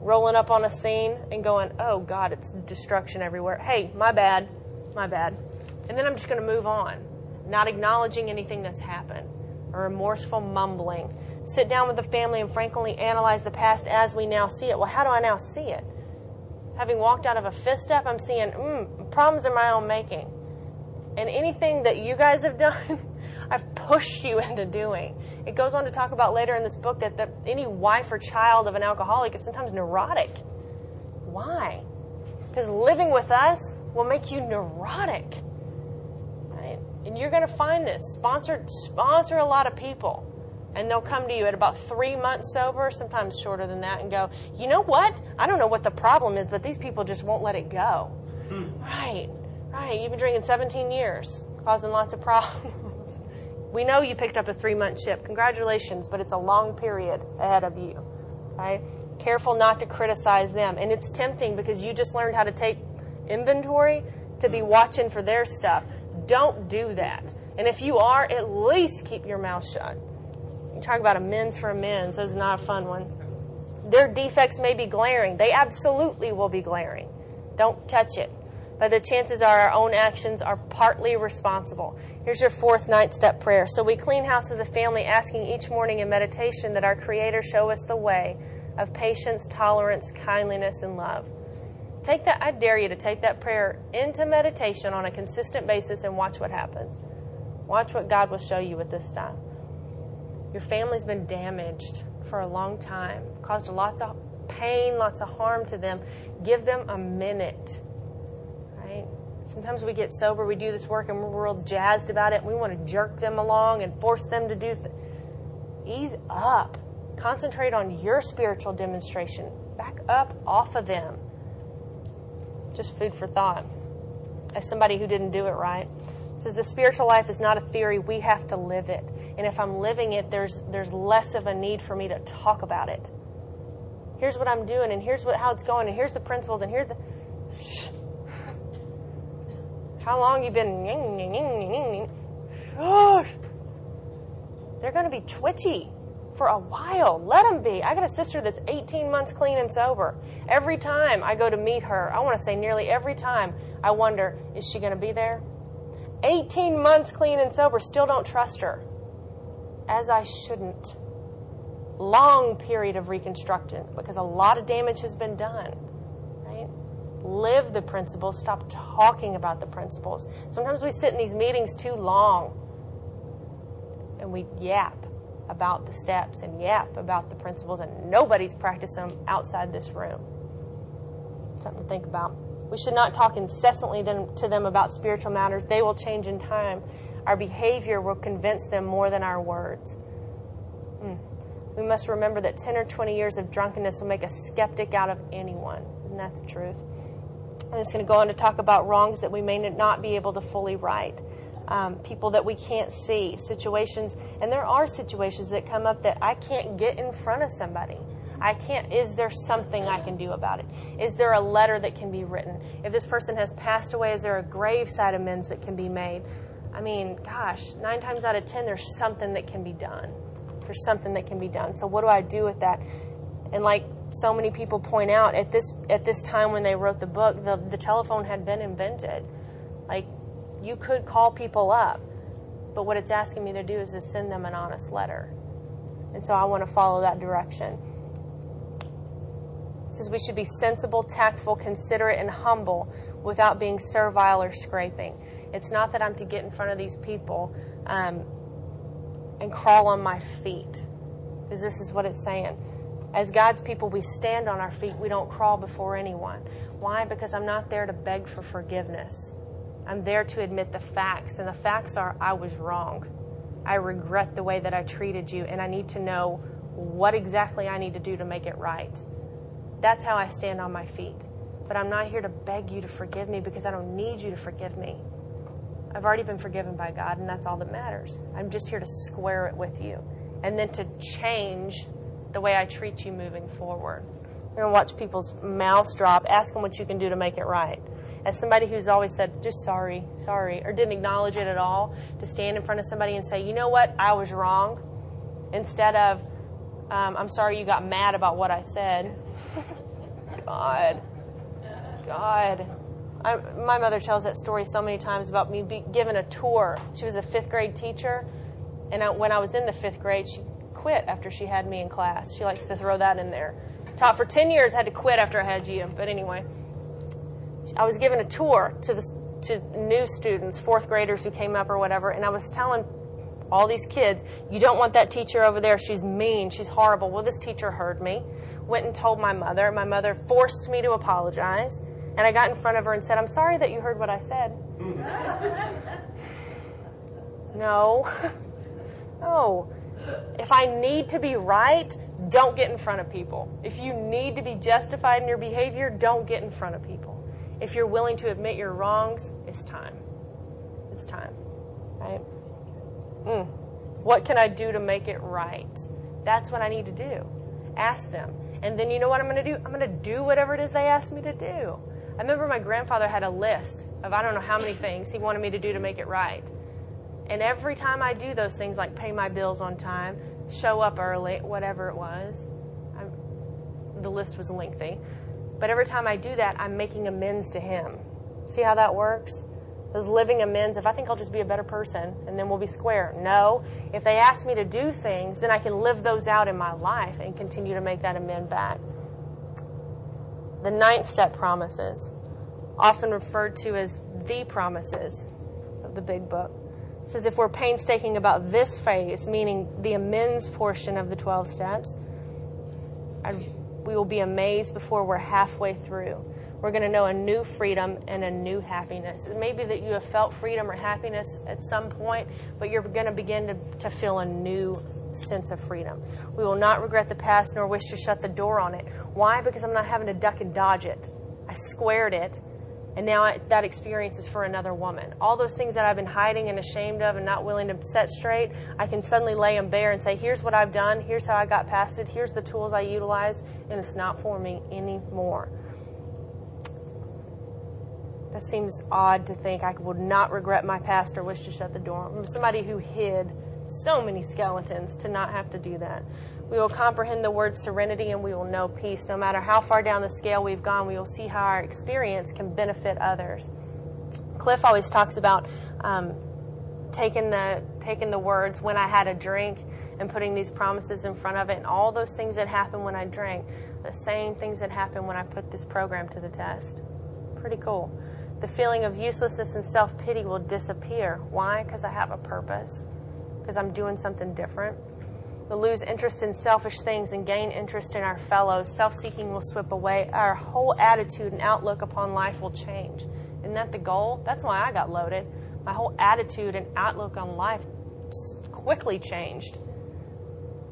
Rolling up on a scene and going, oh God, it's destruction everywhere. Hey, my bad. My bad. And then I'm just going to move on, not acknowledging anything that's happened. A remorseful mumbling sit down with the family and frankly analyze the past as we now see it. Well, how do I now see it? Having walked out of a fifth step, I'm seeing, mm, problems are my own making. And anything that you guys have done, I've pushed you into doing. It goes on to talk about later in this book that the, any wife or child of an alcoholic is sometimes neurotic. Why? Because living with us will make you neurotic. Right? And you're going to find this. Sponsor, sponsor a lot of people and they'll come to you at about three months sober, sometimes shorter than that, and go, you know what? I don't know what the problem is, but these people just won't let it go. Right, right. You've been drinking 17 years, causing lots of problems. we know you picked up a three month chip. Congratulations, but it's a long period ahead of you. Okay? Careful not to criticize them. And it's tempting because you just learned how to take inventory to be watching for their stuff. Don't do that. And if you are, at least keep your mouth shut. You talk about amends for amends. This is not a fun one. Their defects may be glaring. They absolutely will be glaring. Don't touch it. But the chances are our own actions are partly responsible. Here's your fourth ninth step prayer. So we clean house with the family, asking each morning in meditation that our Creator show us the way of patience, tolerance, kindliness, and love. Take that, I dare you to take that prayer into meditation on a consistent basis and watch what happens. Watch what God will show you with this stuff. Your family's been damaged for a long time, caused lots of pain, lots of harm to them. Give them a minute, right? Sometimes we get sober, we do this work, and we're real jazzed about it. We want to jerk them along and force them to do. Th- Ease up. Concentrate on your spiritual demonstration. Back up off of them. Just food for thought. As somebody who didn't do it right, says the spiritual life is not a theory. We have to live it. And if I'm living it, there's there's less of a need for me to talk about it. Here's what I'm doing, and here's what how it's going, and here's the principles, and here's the. Shh. How long you been? Shush. They're going to be twitchy for a while. Let them be. I got a sister that's 18 months clean and sober. Every time I go to meet her, I want to say nearly every time, I wonder, is she going to be there? 18 months clean and sober, still don't trust her. As I shouldn't. Long period of reconstruction because a lot of damage has been done. Right? Live the principles, stop talking about the principles. Sometimes we sit in these meetings too long and we yap about the steps and yap about the principles, and nobody's practicing them outside this room. Something to think about. We should not talk incessantly to them about spiritual matters. They will change in time. Our behavior will convince them more than our words. Mm. We must remember that 10 or 20 years of drunkenness will make a skeptic out of anyone. Isn't that the truth? I'm just going to go on to talk about wrongs that we may not be able to fully right. Um, people that we can't see, situations, and there are situations that come up that I can't get in front of somebody. I can't, is there something I can do about it? Is there a letter that can be written? If this person has passed away, is there a graveside amends that can be made? I mean, gosh, nine times out of ten, there's something that can be done. There's something that can be done. So what do I do with that? And like so many people point out, at this at this time when they wrote the book, the, the telephone had been invented. Like you could call people up, but what it's asking me to do is to send them an honest letter. And so I want to follow that direction says we should be sensible, tactful, considerate, and humble without being servile or scraping. It's not that I'm to get in front of these people um, and crawl on my feet, because this is what it's saying. As God's people, we stand on our feet. We don't crawl before anyone. Why? Because I'm not there to beg for forgiveness. I'm there to admit the facts. And the facts are I was wrong. I regret the way that I treated you, and I need to know what exactly I need to do to make it right. That's how I stand on my feet. But I'm not here to beg you to forgive me because I don't need you to forgive me. I've already been forgiven by God, and that's all that matters. I'm just here to square it with you and then to change the way I treat you moving forward. You're going to watch people's mouths drop. Ask them what you can do to make it right. As somebody who's always said, just sorry, sorry, or didn't acknowledge it at all, to stand in front of somebody and say, you know what, I was wrong, instead of, um, I'm sorry you got mad about what I said. God. God. I, my mother tells that story so many times about me being given a tour. She was a fifth grade teacher, and I, when I was in the fifth grade, she quit after she had me in class. She likes to throw that in there. Taught for 10 years, had to quit after I had you. But anyway, I was given a tour to the to new students, fourth graders who came up or whatever, and I was telling all these kids, you don't want that teacher over there. She's mean. She's horrible. Well, this teacher heard me went and told my mother. My mother forced me to apologize. And I got in front of her and said, I'm sorry that you heard what I said. no. no. If I need to be right, don't get in front of people. If you need to be justified in your behavior, don't get in front of people. If you're willing to admit your wrongs, it's time. It's time. Right? Mm. What can I do to make it right? That's what I need to do. Ask them And then you know what I'm going to do? I'm going to do whatever it is they ask me to do. I remember my grandfather had a list of I don't know how many things he wanted me to do to make it right. And every time I do those things, like pay my bills on time, show up early, whatever it was, I'm, the list was lengthy. But every time I do that, I'm making amends to him. See how that works? Those living amends, if I think I'll just be a better person and then we'll be square. No. If they ask me to do things, then I can live those out in my life and continue to make that amend back. The ninth step promises, often referred to as the promises of the big book. It says if we're painstaking about this phase, meaning the amends portion of the 12 steps, we will be amazed before we're halfway through we're going to know a new freedom and a new happiness. It may be that you have felt freedom or happiness at some point, but you're going to begin to, to feel a new sense of freedom. We will not regret the past nor wish to shut the door on it. Why? Because I'm not having to duck and dodge it. I squared it, and now I, that experience is for another woman. All those things that I've been hiding and ashamed of and not willing to set straight, I can suddenly lay them bare and say, here's what I've done, here's how I got past it, here's the tools I utilized, and it's not for me anymore. That seems odd to think I would not regret my past or wish to shut the door. I'm somebody who hid so many skeletons to not have to do that. We will comprehend the word serenity and we will know peace. No matter how far down the scale we've gone, we will see how our experience can benefit others. Cliff always talks about um, taking the taking the words when I had a drink and putting these promises in front of it, and all those things that happen when I drank, the same things that happen when I put this program to the test. Pretty cool. The feeling of uselessness and self pity will disappear. Why? Because I have a purpose, because I'm doing something different. We'll lose interest in selfish things and gain interest in our fellows. Self seeking will slip away. Our whole attitude and outlook upon life will change. Isn't that the goal? That's why I got loaded. My whole attitude and outlook on life quickly changed.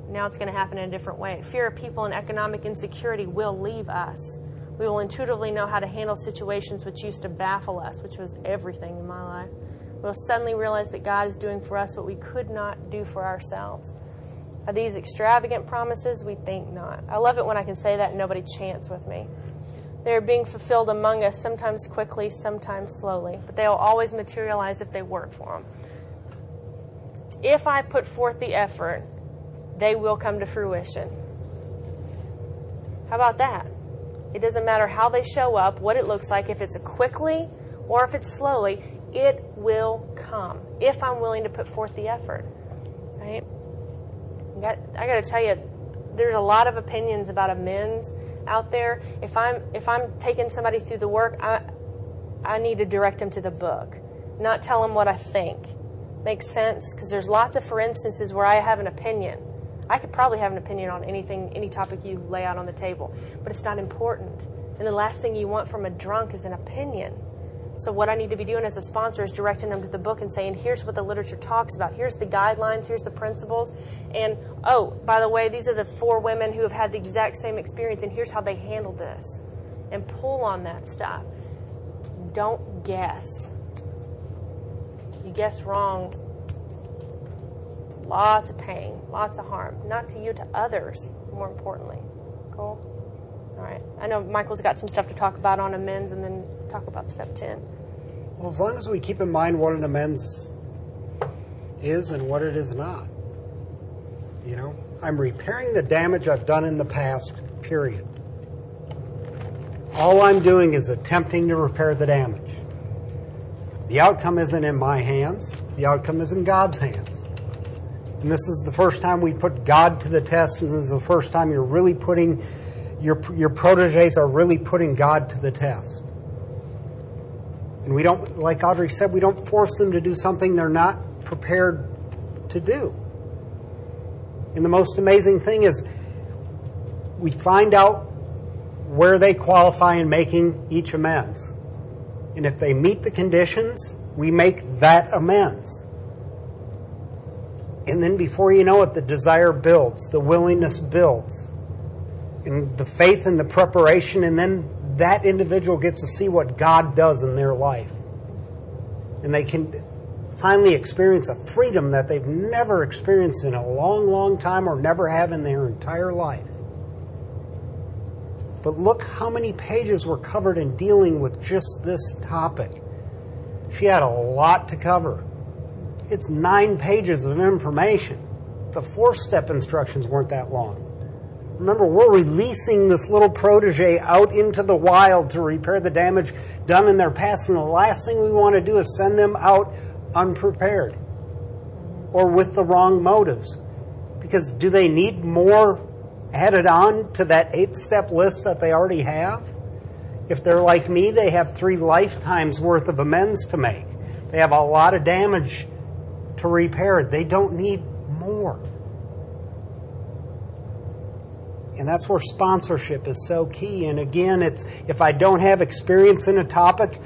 Now it's going to happen in a different way. Fear of people and economic insecurity will leave us. We will intuitively know how to handle situations which used to baffle us, which was everything in my life. We'll suddenly realize that God is doing for us what we could not do for ourselves. Are these extravagant promises? We think not. I love it when I can say that and nobody chants with me. They are being fulfilled among us, sometimes quickly, sometimes slowly, but they will always materialize if they work for them. If I put forth the effort, they will come to fruition. How about that? It doesn't matter how they show up, what it looks like, if it's quickly or if it's slowly, it will come if I'm willing to put forth the effort. Right? I got to tell you, there's a lot of opinions about amends out there. If I'm if I'm taking somebody through the work, I I need to direct them to the book, not tell them what I think. Makes sense because there's lots of for instances where I have an opinion I could probably have an opinion on anything, any topic you lay out on the table, but it's not important. And the last thing you want from a drunk is an opinion. So what I need to be doing as a sponsor is directing them to the book and saying, here's what the literature talks about. Here's the guidelines. Here's the principles. And, oh, by the way, these are the four women who have had the exact same experience, and here's how they handled this. And pull on that stuff. Don't guess. You guess wrong, Lots of pain, lots of harm, not to you, to others, more importantly. Cool? All right. I know Michael's got some stuff to talk about on amends and then talk about step 10. Well, as long as we keep in mind what an amends is and what it is not. You know, I'm repairing the damage I've done in the past, period. All I'm doing is attempting to repair the damage. The outcome isn't in my hands, the outcome is in God's hands. And this is the first time we put God to the test, and this is the first time you're really putting, your, your proteges are really putting God to the test. And we don't, like Audrey said, we don't force them to do something they're not prepared to do. And the most amazing thing is we find out where they qualify in making each amends. And if they meet the conditions, we make that amends. And then before you know it, the desire builds, the willingness builds, and the faith and the preparation, and then that individual gets to see what God does in their life. And they can finally experience a freedom that they've never experienced in a long, long time or never have in their entire life. But look how many pages were covered in dealing with just this topic. She had a lot to cover. It's nine pages of information. The four step instructions weren't that long. Remember, we're releasing this little protege out into the wild to repair the damage done in their past, and the last thing we want to do is send them out unprepared or with the wrong motives. Because do they need more added on to that eight step list that they already have? If they're like me, they have three lifetimes worth of amends to make. They have a lot of damage to repair. it. They don't need more. And that's where sponsorship is so key. And again, it's if I don't have experience in a topic,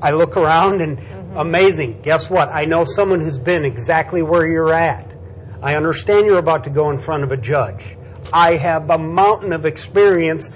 I look around and mm-hmm. amazing. Guess what? I know someone who's been exactly where you're at. I understand you're about to go in front of a judge. I have a mountain of experience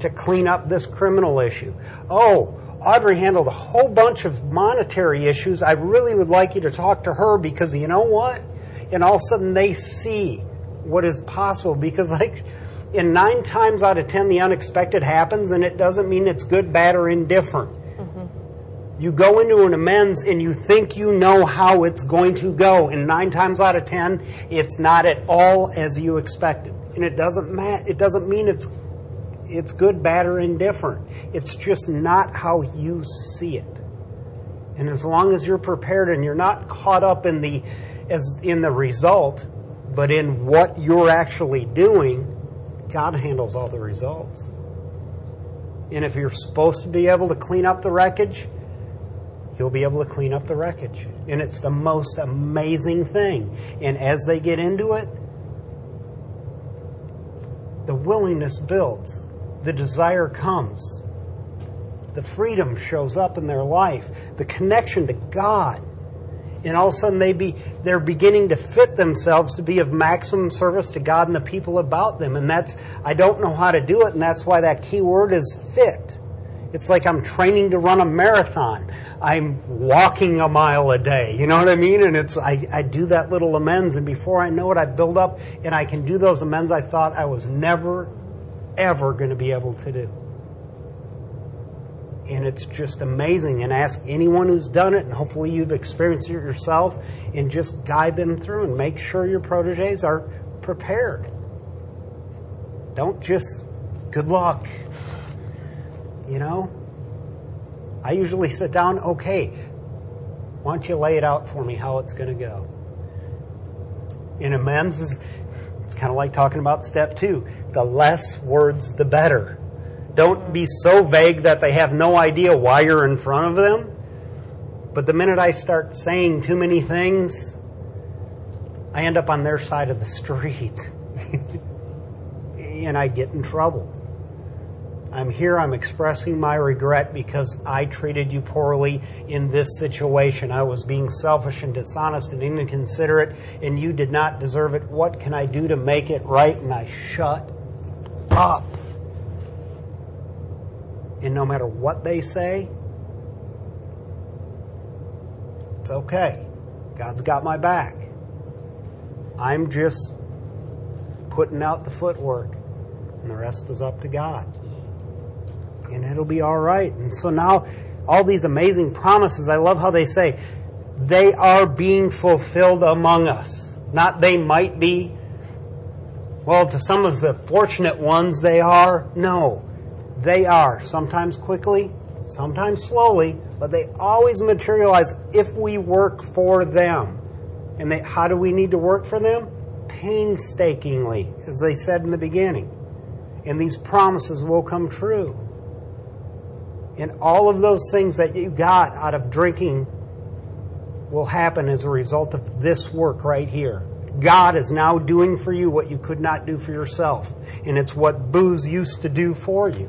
to clean up this criminal issue. Oh, Audrey handled a whole bunch of monetary issues. I really would like you to talk to her because you know what? And all of a sudden they see what is possible because like in nine times out of ten the unexpected happens and it doesn't mean it's good bad or indifferent mm-hmm. you go into an amends and you think you know how it's going to go and nine times out of ten it's not at all as you expected and it doesn't matter it doesn't mean it's it's good bad or indifferent it's just not how you see it and as long as you're prepared and you're not caught up in the as in the result but in what you're actually doing, God handles all the results. And if you're supposed to be able to clean up the wreckage, you'll be able to clean up the wreckage. And it's the most amazing thing. And as they get into it, the willingness builds, the desire comes, the freedom shows up in their life, the connection to God and all of a sudden they be they're beginning to fit themselves to be of maximum service to God and the people about them. And that's I don't know how to do it, and that's why that key word is fit. It's like I'm training to run a marathon. I'm walking a mile a day. You know what I mean? And it's I, I do that little amends, and before I know it, I build up and I can do those amends I thought I was never, ever going to be able to do and it's just amazing. And ask anyone who's done it, and hopefully you've experienced it yourself, and just guide them through and make sure your proteges are prepared. Don't just, good luck. You know? I usually sit down, okay, why don't you lay it out for me how it's going to go? In amends, is, it's kind of like talking about step two. The less words, the better. Don't be so vague that they have no idea why you're in front of them. But the minute I start saying too many things, I end up on their side of the street. and I get in trouble. I'm here, I'm expressing my regret because I treated you poorly in this situation. I was being selfish and dishonest and inconsiderate, and you did not deserve it. What can I do to make it right? And I shut up. And no matter what they say, it's okay. God's got my back. I'm just putting out the footwork, and the rest is up to God. And it'll be all right. And so now, all these amazing promises, I love how they say, they are being fulfilled among us. Not they might be. Well, to some of the fortunate ones, they are. No. They are, sometimes quickly, sometimes slowly, but they always materialize if we work for them. And they, how do we need to work for them? Painstakingly, as they said in the beginning. And these promises will come true. And all of those things that you got out of drinking will happen as a result of this work right here. God is now doing for you what you could not do for yourself. And it's what booze used to do for you.